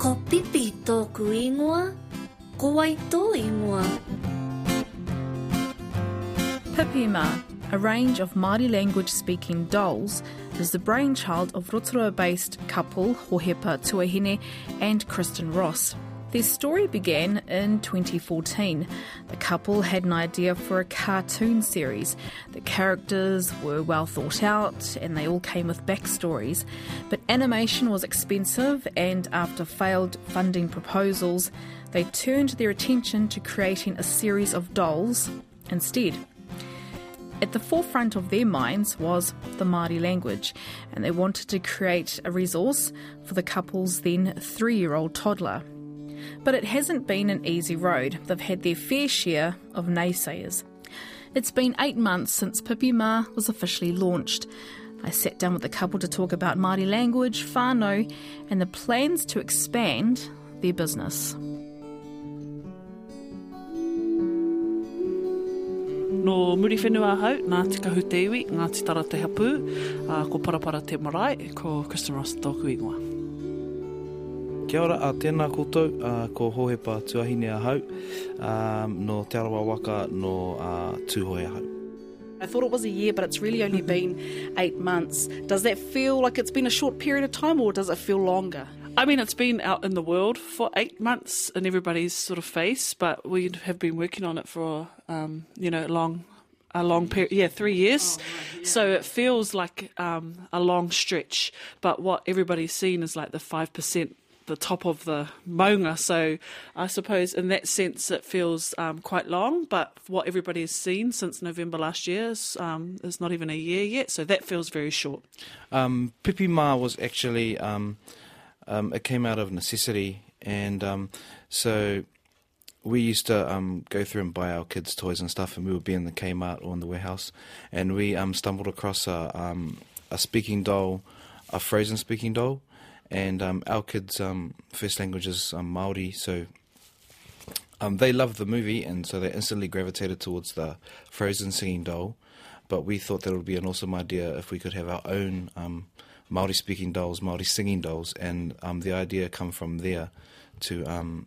Ko pipi tōku ingoa, ko wai tō ingoa. Pipi Mā, a range of Māori language speaking dolls, is the brainchild of Rotorua based couple Hohepa Tuahine and Kristin Ross. Their story began in 2014. The couple had an idea for a cartoon series. The characters were well thought out and they all came with backstories. But animation was expensive, and after failed funding proposals, they turned their attention to creating a series of dolls instead. At the forefront of their minds was the Māori language, and they wanted to create a resource for the couple's then three year old toddler. But it hasn't been an easy road. They've had their fair share of naysayers. It's been eight months since Pipi Mā was officially launched. I sat down with the couple to talk about Māori language, whānau, and the plans to expand their business. No muri whenua hau, nā te kahu te iwi, ngā te tara te hapu, uh, ko parapara te marae, ko Kristin Ross tōku ingoa. Kia ora, a tēnā koutou, uh, ko Hohepa Tuahine a hau, um, no Te Arawa Waka no uh, Tūhoe a hau. I thought it was a year, but it's really only been eight months. Does that feel like it's been a short period of time, or does it feel longer? I mean, it's been out in the world for eight months in everybody's sort of face, but we have been working on it for, um, you know, long, a long period. Yeah, three years. So it feels like um, a long stretch, but what everybody's seen is like the five percent. The top of the maunga, so I suppose in that sense it feels um, quite long. But what everybody has seen since November last year is, um, is not even a year yet, so that feels very short. Um, Pipi Mā was actually, um, um, it came out of necessity, and um, so we used to go through and buy our kids' toys and stuff, and we would be in the Kmart or in the warehouse, and we um, stumbled across a, a speaking doll, a frozen speaking doll, and um, our kids' um, first language is um, Maori, so um, they loved the movie, and so they instantly gravitated towards the frozen singing doll. But we thought that it would be an awesome idea if we could have our own um, Maori speaking dolls, Maori singing dolls, and um, the idea come from there to um,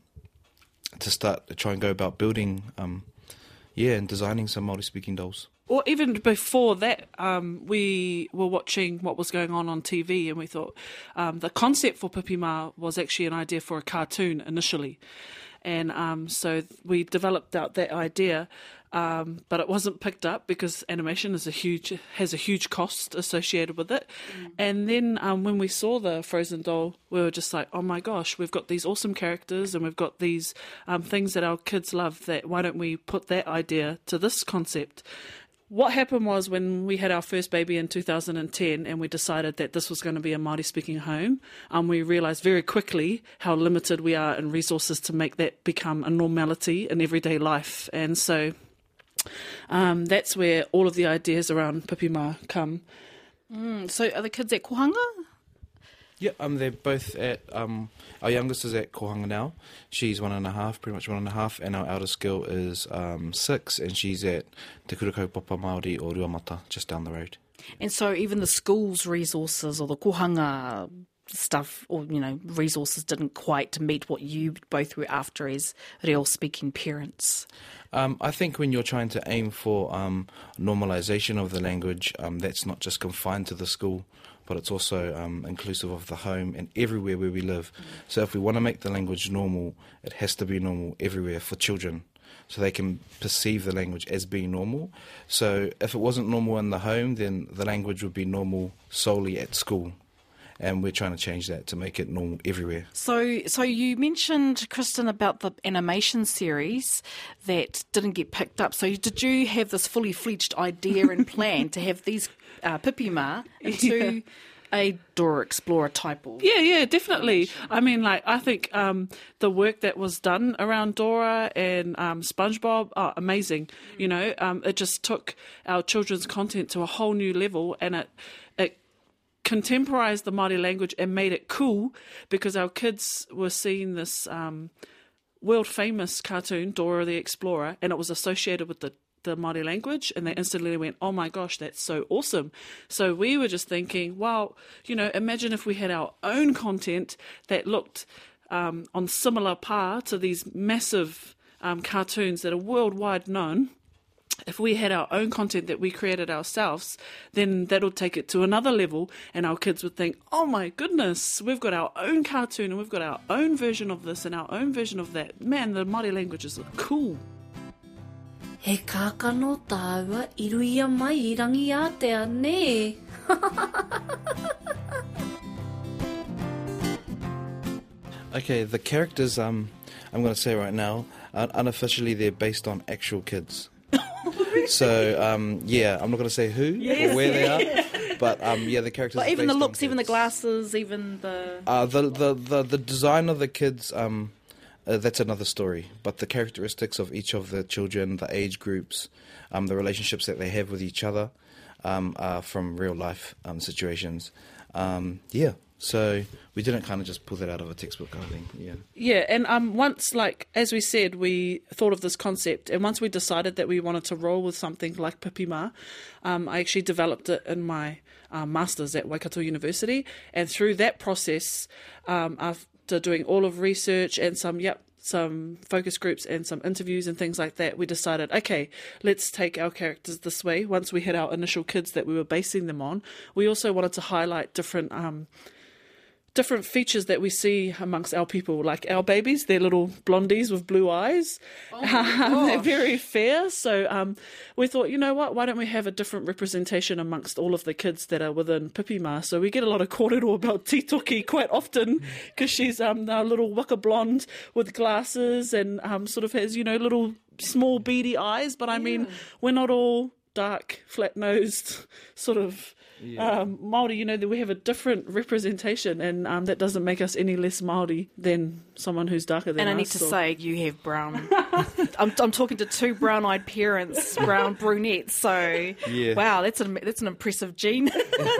to start to try and go about building, um, yeah, and designing some Maori speaking dolls. Or even before that, um, we were watching what was going on on TV, and we thought um, the concept for Pipi Mā was actually an idea for a cartoon initially, and um, so we developed out that idea. Um, but it wasn't picked up because animation is a huge has a huge cost associated with it. And then um, when we saw the Frozen doll, we were just like, oh my gosh, we've got these awesome characters and we've got these um, things that our kids love. That why don't we put that idea to this concept? What happened was when we had our first baby in 2010 and we decided that this was going to be a Māori speaking home, um, we realised very quickly how limited we are in resources to make that become a normality in everyday life. And so um, that's where all of the ideas around Pipi Mā come. Mm, so are the kids at Kohanga? Yeah, um, they're both at. Um, our youngest is at Kohanga now. She's one and a half, pretty much one and a half, and our eldest girl is um, six, and she's at Te Kura Kaupapa Māori o Ruamata, just down the road. And so even the school's resources or the Kohanga stuff or, you know, resources didn't quite meet what you both were after as real speaking parents. Um, I think when you're trying to aim for um, normalisation of the language, um, that's not just confined to the school, but it's also um, inclusive of the home and everywhere where we live. So if we want to make the language normal, it has to be normal everywhere for children. So they can perceive the language as being normal. So if it wasn't normal in the home, then the language would be normal solely at school. And we're trying to change that to make it normal everywhere. So, so you mentioned, Kristin, about the animation series that didn't get picked up. So, did you have this fully fledged idea and plan to have these uh, Pipi Mā into a Dora Explorer type of? Yeah, yeah, definitely. I mean, like, I think um, the work that was done around Dora and um, SpongeBob are amazing. You know, um, it just took our children's content to a whole new level, and it contemporized the Māori language and made it cool because our kids were seeing this um, world famous cartoon, Dora the Explorer, and it was associated with the the Māori language, and they instantly went, "Oh my gosh, that's so awesome!" So we were just thinking, "Well, you know, imagine if we had our own content that looked um, on similar par to these massive um, cartoons that are worldwide known. If we had our own content that we created ourselves, then that'll take it to another level, and our kids would think, oh my goodness, we've got our own cartoon and we've got our own version of this and our own version of that. Man, the Māori language is cool. He kākano tāua i ruia mai i rangi Aotea, ne? Okay, the characters, um, I'm going to say right now, uh, unofficially they're based on actual kids. so, um, yeah, I'm not going to say who or where they are, but um, yeah, the characters. But even the looks, even the glasses, even the. Uh, the, the, the, the design of the kids, um, uh, that's another story. But the characteristics of each of the children, the age groups, um, the relationships that they have with each other, um, are from real life um, situations. Um, yeah, so we didn't kind of just pull that out of a textbook of thing. Yeah. Yeah, and um, once, like as we said, we thought of this concept, and once we decided that we wanted to roll with something like Pipi Mā, um, I actually developed it in my um, masters at Waikato University, and through that process, um, after doing all of research and some, yep, some focus groups and some interviews and things like that, we decided, okay, let's take our characters this way. Once we had our initial kids that we were basing them on, we also wanted to highlight different. Um, different features that we see amongst our people, like our babies, they're little blondies with blue eyes. Um, they're very fair. So um, we thought, you know what, why don't we have a different representation amongst all of the kids that are within Pipi Mā? So we get a lot of kōrero about Titoki quite often because she's um, a little waka blonde with glasses and um, sort of has, you know, little small beady eyes. But I mean, we're not all dark, flat nosed, sort of um, Maori. You know that we have a different representation, and um, that doesn't make us any less Maori than someone who's darker than And I need to or- say, you have brown. I'm, I'm talking to two brown-eyed parents, brown brunettes. So, Yeah. wow, that's an that's an impressive gene.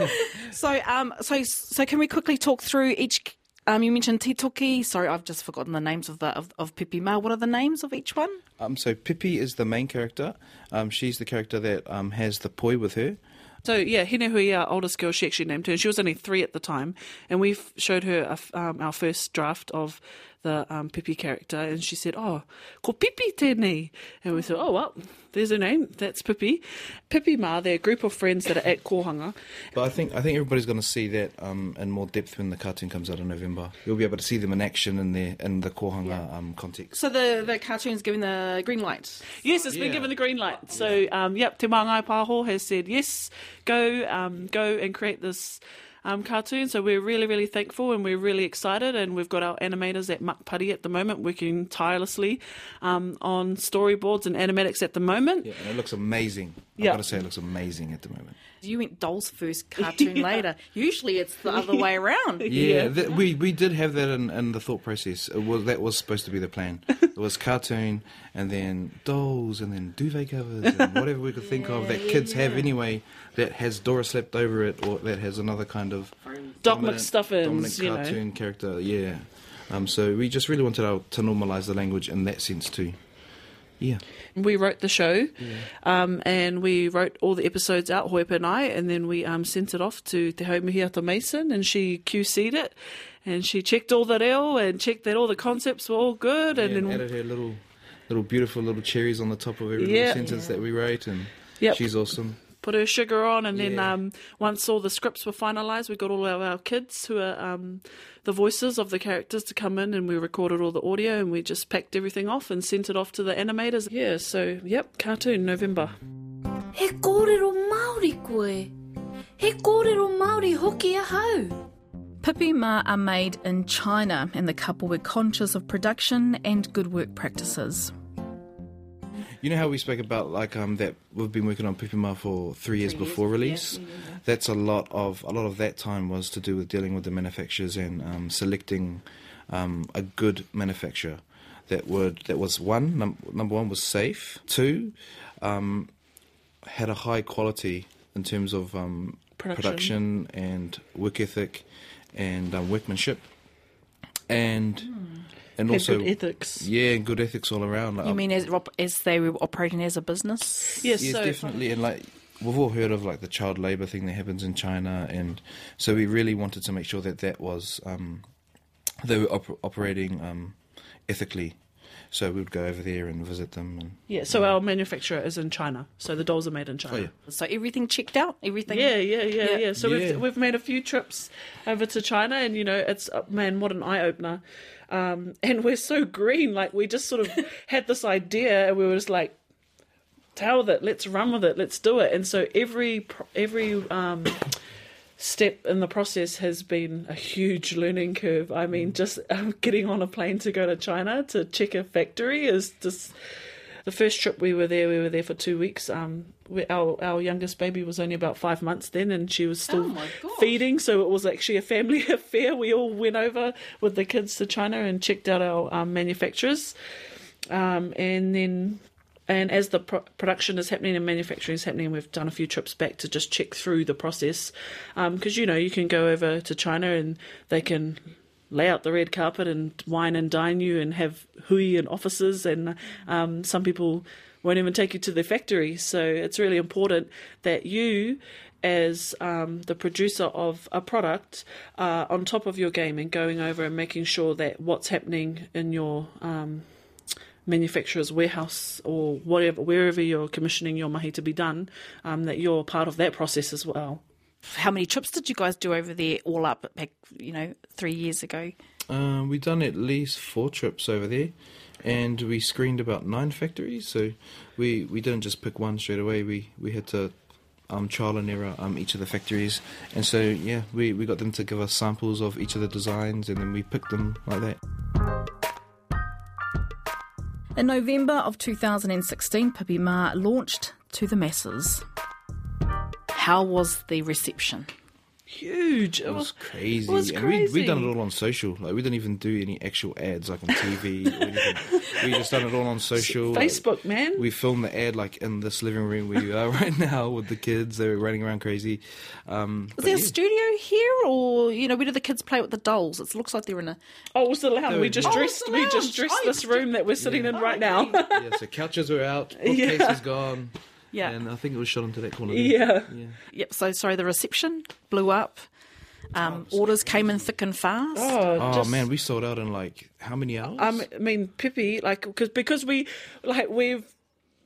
so, um, so so can we quickly talk through each? Um, you mentioned Titoki. Sorry, I've just forgotten the names of the of, of Pipi Mā. What are the names of each one? Um, so Pipi is the main character. Um, she's the character that um, has the poi with her. So yeah, Hinehui, our oldest girl, she actually named her. She was only three at the time, and we showed her a um, our first draft of the um, Pipi character, and she said, "Oh, ko Pipi tēnei," and we thought, "Oh well, there's her name. That's Pipi." Pipi Mā, they're a group of friends that are at Kohanga. But I think I think everybody's going to see that um, in more depth when the cartoon comes out in November. You'll be able to see them in action in their in the Kohanga um, context. So the the cartoon's given the green light. Yes, it's been given the green light. So, um, yep, Te Māngai Pāho has said yes, go, um, go and create this um, cartoon. So we're really, really thankful and we're really excited. And we've got our animators at Mukpuddy at the moment working tirelessly um, on storyboards and animatics at the moment. Yeah, and it looks amazing. I've Yeah. got to say, it looks amazing at the moment. You went dolls first, cartoon later. Usually it's the other way around. Yeah, th- we we did have that in, in the thought process. It was that was supposed to be the plan. It was cartoon, and then dolls, and then duvet covers, and whatever we could think of that kids have anyway. That has Dora slept over it, or that has another kind of Doc dominant- McStuffins, dominant you know. cartoon character. Yeah. Um, so we just really wanted our, to normalise the language in that sense too. Yeah. We wrote the show, um, and we wrote all the episodes out, Hohepa and I, and then we um, sent it off to Te Haumihiata Mason, and she QC'd it, and she checked all the reo and checked that all the concepts were all good, and yeah, and then added her little, little beautiful little cherries on the top of every Yeah. little sentence that we write, and Yep. she's awesome. Put her sugar on, and then um, once all the scripts were finalised, we got all of our kids who are um, the voices of the characters to come in, and we recorded all the audio, and we just packed everything off and sent it off to the animators. Yeah, so yep, cartoon November. He kōrero Māori koe. He kōrero Māori hoki ahau. Pipi Mā are made in China, and the couple were conscious of production and good work practices. You know how we spoke about like um that we've been working on Pipi Mā for three years before release. That's a lot of a lot of that time was to do with dealing with the manufacturers and um, selecting um, a good manufacturer that would that was one num- number one was safe. Two, um, had a high quality in terms of um, Production. production and work ethic and um, workmanship, and and Had also good ethics. yeah, and good ethics all around. Like, You mean as, as they were operating as a business? Yes, Yes, so definitely. And like we've all heard of like the child labor thing that happens in China, and so we really wanted to make sure that that was um, they were op- operating um, ethically. So we would go over there and visit them. And Yeah, so our manufacturer is in China, so the dolls are made in China. oh yeah, So everything checked out? Everything? Yeah, yeah, yeah, Yeah. yeah. So Yeah. we've we've made a few trips over to China, and you know, it's uh, man, what an eye opener. Um, and we're so green, like we just sort of had this idea, and we were just like, "Tell with it, let's run with it, let's do it." And so every every um, step in the process has been a huge learning curve. I mean, just um, getting on a plane to go to China to check a factory is just the first trip we were there, we were there for two weeks. Um, we, our our youngest baby was only about five months then, and she was still Oh feeding, so it was actually a family affair. We all went over with the kids to China and checked out our um, manufacturers, um, and then. And as the pro- production is happening and manufacturing is happening, we've done a few trips back to just check through the process. Because, you know, you can go over to China and they can lay out the red carpet and wine and dine you and have hui and offices and um, some people won't even take you to the factory so it's really important that you as um, the producer of a product are on top of your game and going over and making sure that what's happening in your um, manufacturer's warehouse or whatever wherever you're commissioning your mahi to be done um, that you're part of that process as well How many trips did you guys do over there all up back, you know, three years ago? um, we done at least four trips over there, and we screened about nine factories. So we, we didn't just pick one straight away. We we had to um, trial and error um, each of the factories, and so yeah, we, we got them to give us samples of each of the designs, and then we picked them like that. In November of 2016, Pipi Mā launched to the masses. How was the reception? Huge it It was was crazy. was And we we done it all on social. Like we didn't even do any actual ads like on TV. We just done it all on social. like, facebook man we filmed the ad like in this living room where you are right now with the kids. They were running around crazy. Um, Was but there a studio here, or you know, where do the kids play with the dolls? It looks like they're in a. Oh, it was the lounge. Oh, We just yeah. dressed. Oh, it's the we just dressed Oh, this room that we're sitting in right now. yeah, so couches were out, bookcase Yeah. is gone. Yeah. and I think it was shot into that corner. there. yeah. yeah. Yep. So sorry, the reception blew up. Um, orders came in thick and fast. Oh, Oh just- man, we sold out in like how many hours? Um, I mean, Pipi, like, because because we, like, we've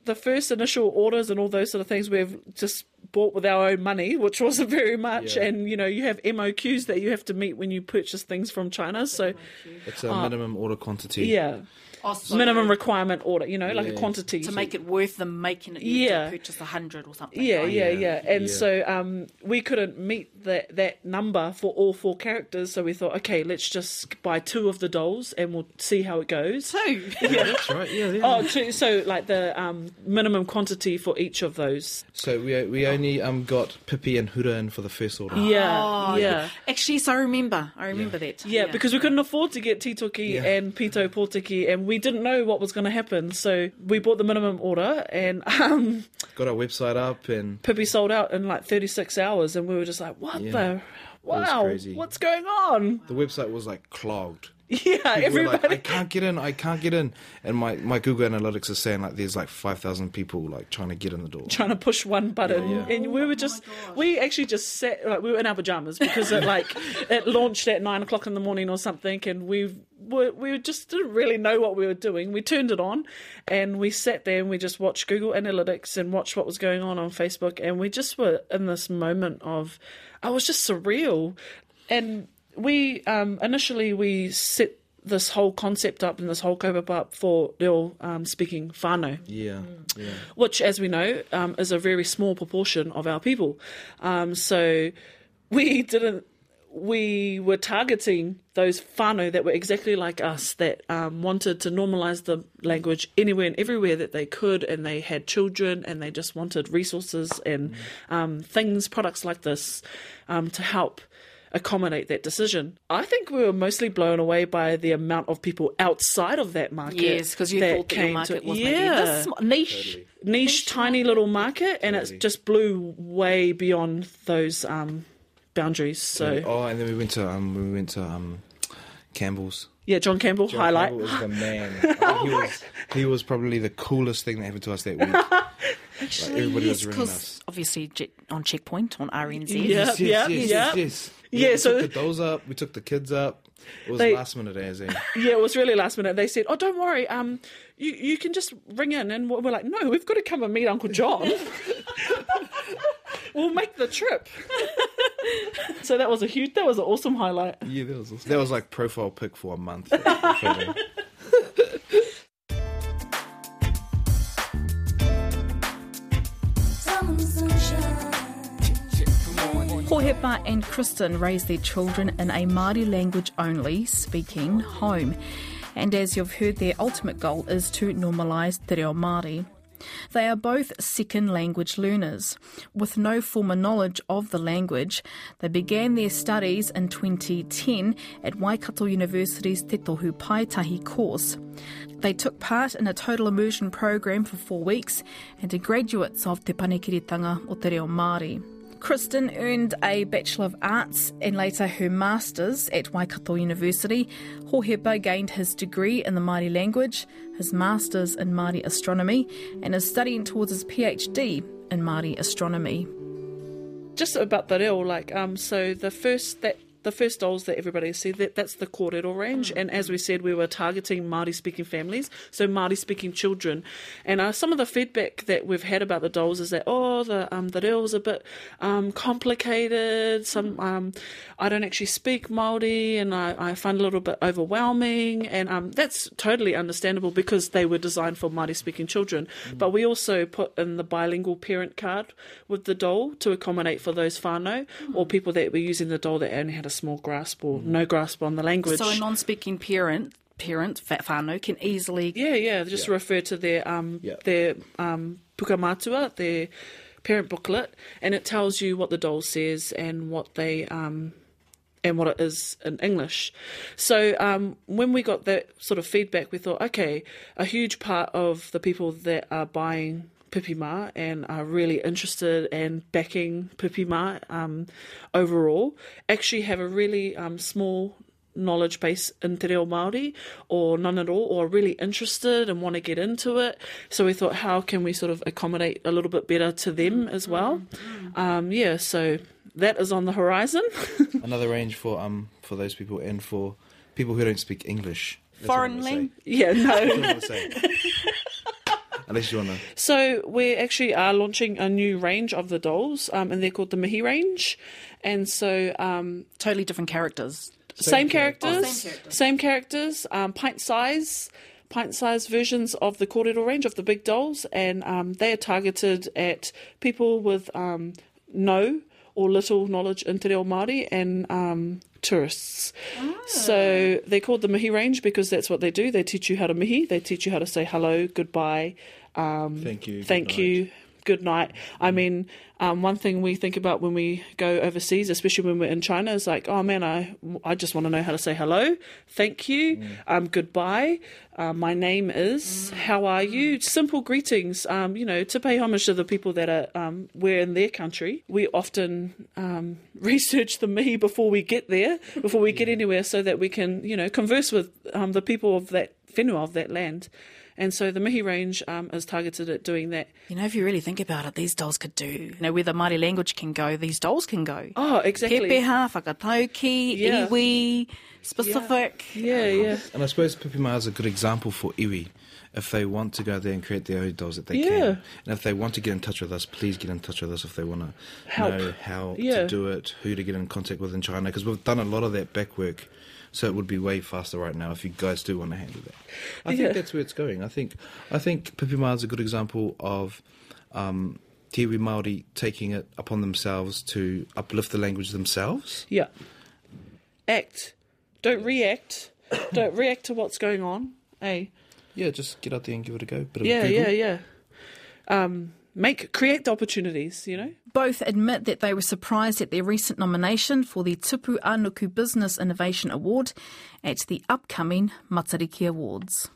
the first initial orders and all those sort of things we've just bought with our own money, which wasn't very much. Yeah. And you know, you have MOQs that you have to meet when you purchase things from China. So, it's a minimum order quantity. yeah, minimum requirement order. You know, like a quantity to make it worth them making it. You Yeah. have to purchase a hundred or something. Yeah, right? yeah, yeah, yeah. And yeah. so um, we couldn't meet that that number for all four characters. So we thought, okay, let's just buy two of the dolls and we'll see how it goes. Two. Yeah, that's right. Yeah, yeah. Oh, two, so like the um, minimum quantity for each of those. So we we only um got Pipi and Hura in for the first order. Yeah, Oh, yeah. Actually, so I remember. I remember that. Yeah, because we couldn't afford to get Titoki Yeah. and Pito Portiki, and we didn't know what was going to happen. So we bought the minimum order, and um, Got our website up and Pipi sold out in like 36 hours, and we were just like, what Yeah. the? Wow, what's going on? the website was like clogged. Yeah, People were everybody. like, I can't get in, I can't get in. And my, my Google Analytics is saying like there's like 5,000 people like trying to get in the door. trying to push one button, Yeah, yeah. and we were just oh we actually just sat like we were in our pajamas because it like it launched at nine o'clock in the morning or something, and we were we just didn't really know what we were doing. We turned it on, and we sat there and we just watched Google Analytics and watched what was going on on Facebook, and we just were in this moment of, I was just surreal, and we um, initially we set this whole concept up and this whole kaupapa up for Reo um, speaking whānau, Yeah, yeah. which, as we know, um, is a very small proportion of our people. Um, so we didn't. We were targeting those whānau that were exactly like us, that um, wanted to normalise the language anywhere and everywhere that they could, and they had children, and they just wanted resources and um, things, products like this, um, to help accommodate that decision. I think we were mostly blown away by the amount of people outside of that market. Yes, because you that thought that came market to, was yeah maybe this sm- niche. niche, tiny little market, and Totally. it just blew way beyond those um, boundaries. So Oh, and then we went to um we went to um Campbell's. yeah, John Campbell John highlight. Campbell was the man. I think he was he was probably the coolest thing that happened to us that week. Actually, everybody yes, was really because obviously on checkpoint on RNZ. Yeah. yes, yes, yes, yeah. yes, yes. Yeah, we so we took the dolls up, we took the kids up. It was They- last minute as eh? yeah, it was really last minute. They said, "Oh, don't worry, um, you you can just ring in," and we're like, "No, we've got to come and meet Uncle John. we'll make the trip." so that was a huge, that was an awesome highlight. Yeah, that was awesome. that was like profile pic for a month. Photo. And Kristin raised their children in a Māori language only speaking home. And as you've heard, their ultimate goal is to normalise te reo Māori. They are both second language learners. With no former knowledge of the language, they began their studies in 2010 at Waikato University's Te Tohu Paetahi course. They took part in a total immersion program for four weeks and are graduates of Te Panekiretanga o Te Reo Māori. Kristin earned a Bachelor of Arts and later her Master's at Waikato University. Hohepa gained his degree in the Māori language, his Master's in Māori astronomy, and is studying towards his PhD in Māori astronomy. Just about the reo, like um, so the first that the first dolls that everybody has seen that that's the kōrero range, and as we said, we were targeting Māori speaking families, so Māori speaking children, and uh, some of the feedback that we've had about the dolls is that oh the um the reo's a bit um complicated, some um I don't actually speak Māori, and I, I find it a little bit overwhelming, and um that's totally understandable because they were designed for Māori speaking children, but we also put in the bilingual parent card with the doll to accommodate for those whānau or people that were using the doll that only had a small grasp or no grasp on the language. So a non-speaking parent, parent, fat whānau, can easily yeah, yeah, just refer to their um Yeah. their um pukamatua, their parent booklet, and it tells you what the doll says and what they um and what it is in English. So um, when we got that sort of feedback, we thought, okay, a huge part of the people that are buying Pipi Mā and are really interested and backing Pipi Mā um, overall actually have a really um, small knowledge base in te reo Māori or none at all or really interested and want to get into it. So we thought, how can we sort of accommodate a little bit better to them as well? Um, yeah, so that is on the horizon. Another range for um for those people and for people who don't speak English. That's foreign gonna say. lang- yeah, no. That's what I'm gonna say. Unless you wanna. So we actually are launching a new range of the dolls, um, and they're called the Mihi range. And so um, totally different characters. same, characters. characters, Oh, same characters. same characters, um, pint size, pint size versions of the kōrero range of the big dolls, and um, they are targeted at people with um, no or little knowledge in te reo Māori and um, tourists. So they're called the mihi range because that's what they do. They teach you how to mihi. They teach you how to say hello, goodbye, um, Thank you, thank you, good night. I mean, um, one thing we think about when we go overseas, especially when we're in China, is like, oh man, I I just want to know how to say hello, thank you, um, goodbye. Uh, my name is. How are you? Simple greetings. Um, you know, to pay homage to the people that are um, we're in their country. We often um, research the me before we get there, before we get anywhere, so that we can you know converse with um, the people of that whenua of that land. And so the mihi range um, is targeted at doing that. You know, if you really think about it, these dolls could do. You know, where the Māori language can go, these dolls can go. Oh, exactly. Pepeha, whakatauki, Yeah. iwi, specific. Yeah, yeah. And I suppose Pipi Mā is a good example for iwi. If they want to go there and create their own dolls that they Yeah. can. And if they want to get in touch with us, please get in touch with us if they want to Help. know how Yeah. to do it, who to get in contact with in China. Because we've done a lot of that back work. So it would be way faster right now if you guys do want to handle that. I think that's where it's going. I think I think Pipi Mā is a good example of um, Te iwi Māori taking it upon themselves to uplift the language themselves. Yeah. Act. Don't react. Don't react to what's going on. Hey. Yeah, just get out there and give it a go. Bit of Yeah, yeah, yeah. Um, make create the opportunities. You know. Both admit that they were surprised at their recent nomination for the Tupu Anuku Business Innovation Award at the upcoming Matariki Awards.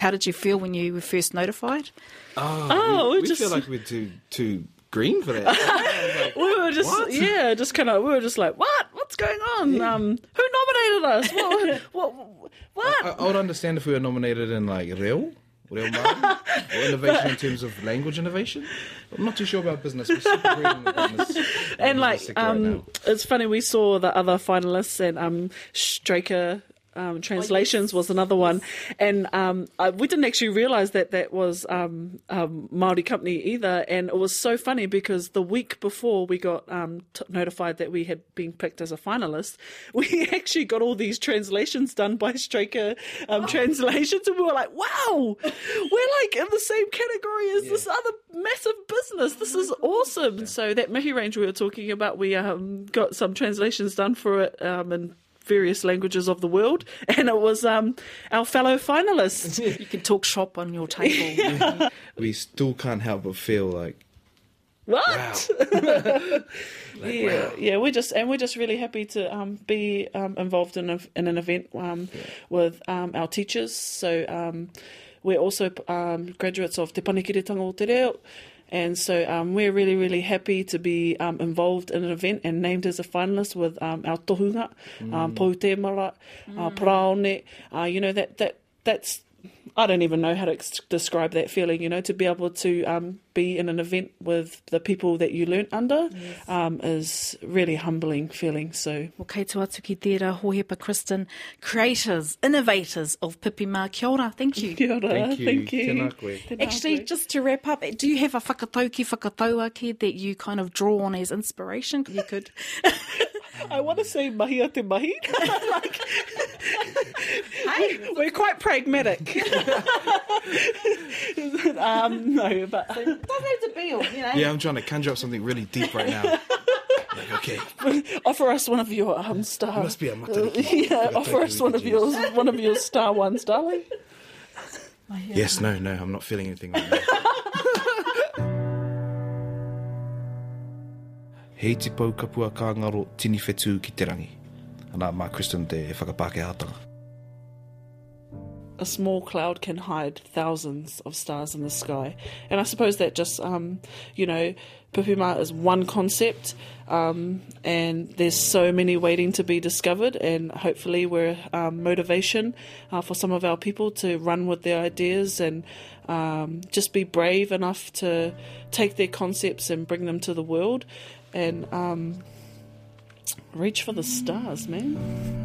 How did you feel when you were first notified? Oh, we, we we just- feel like we're too too green for that. We were just What? yeah, just kind of we were just like, what? What's going on? Um, who nominated us? What? what? what? I, I would understand if we were nominated in like Reo Māori. or innovation in terms of language innovation. I'm not too sure about business. We're super great in the business. and like sector right um, it's funny we saw the other finalists and um Straker um, translations was another one, and um, I, we didn't actually realise that that was um, um, Maori company either. And it was so funny because the week before we got um, t- notified that we had been picked as a finalist, we actually got all these translations done by Straker um, translations, and we were like, "Wow, we're like in the same category as this other massive business. This is awesome!" So that Mihi range we were talking about, we um, got some translations done for it um, in various languages of the world, and it was um, our fellow finalists. You can talk shop on your table. We still can't help but feel like, what? wow. yeah, yeah, we're just and we're just really happy to um, be um, involved in a, in an event um, with um, our teachers. So um, we're also um, graduates of Te Panekiretanga o Te Reo. And so um, we're really, really happy to be um, involved in an event and named as a finalist with um, our tohunga, um, Pou Temara, uh, Praone. Uh, you know, that, that that's I don't even know how to ex- describe that feeling, you know, to be able to um, be in an event with the people that you learnt under um, is really humbling feeling. So, Well, kei tu atu ki tērā, Hohepa Kristin, creators, innovators of Pipi Mā. Kia ora, thank you. kia ora, Thank you. thank you. Tēnā koe. Tēnā Actually, koe. just to wrap up, do you have a whakatauki, whakataua ki that you kind of draw on as inspiration? You could. I want to say mahi a te mahi. like, we- we're quite pragmatic. um, no, but Doesn't have to be all, you know. Yeah, I'm trying to conjure up something really deep right now. like, okay, offer us one of your um, star. must be a matariki. yeah, offer us one of yours, one of your star ones, darling. Yes, no, no, I'm not feeling anything right now. Hei te ka ngaro tini whetū ki te rangi. Ana mā Kristin te whakapākehātanga. a small cloud can hide thousands of stars in the sky. And I suppose that just, um, you know, Pipi Mā is one concept, um, and there's so many waiting to be discovered. And hopefully, we're um, motivation uh, for some of our people to run with their ideas and um, just be brave enough to take their concepts and bring them to the world and um, reach for the stars, man.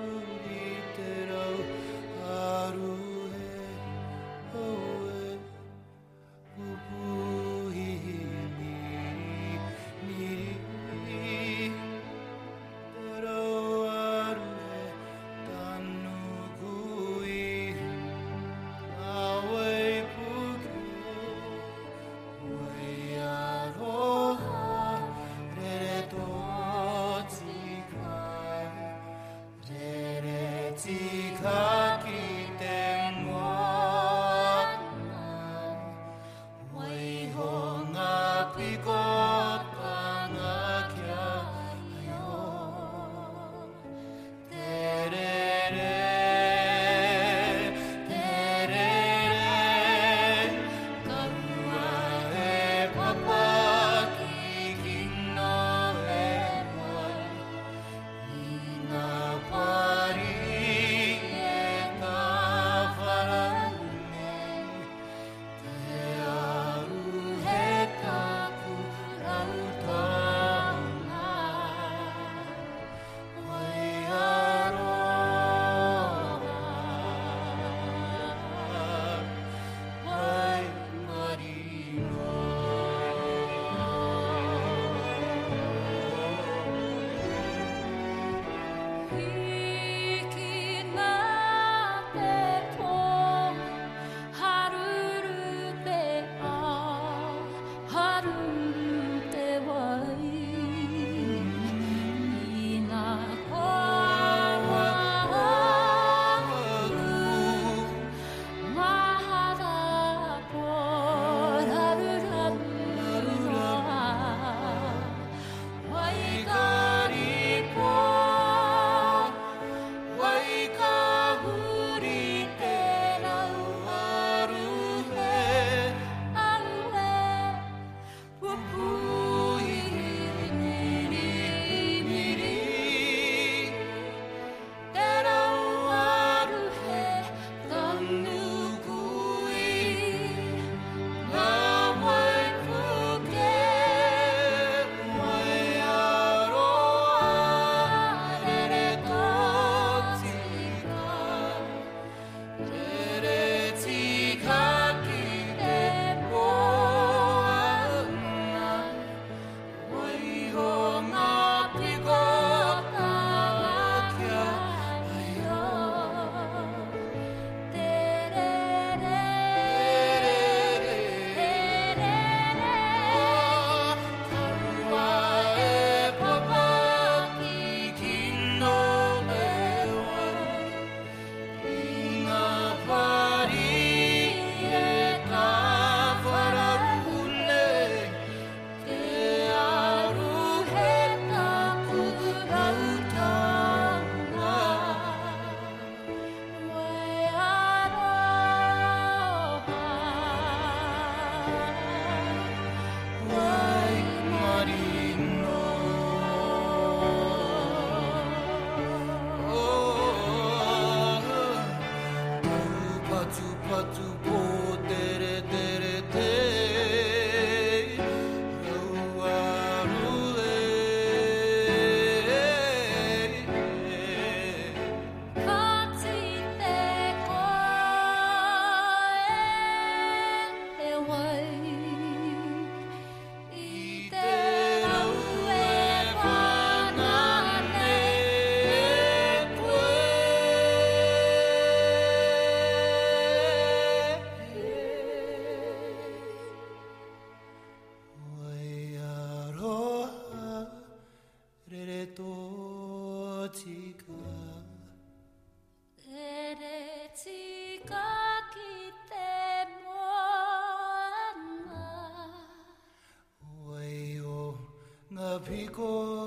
Because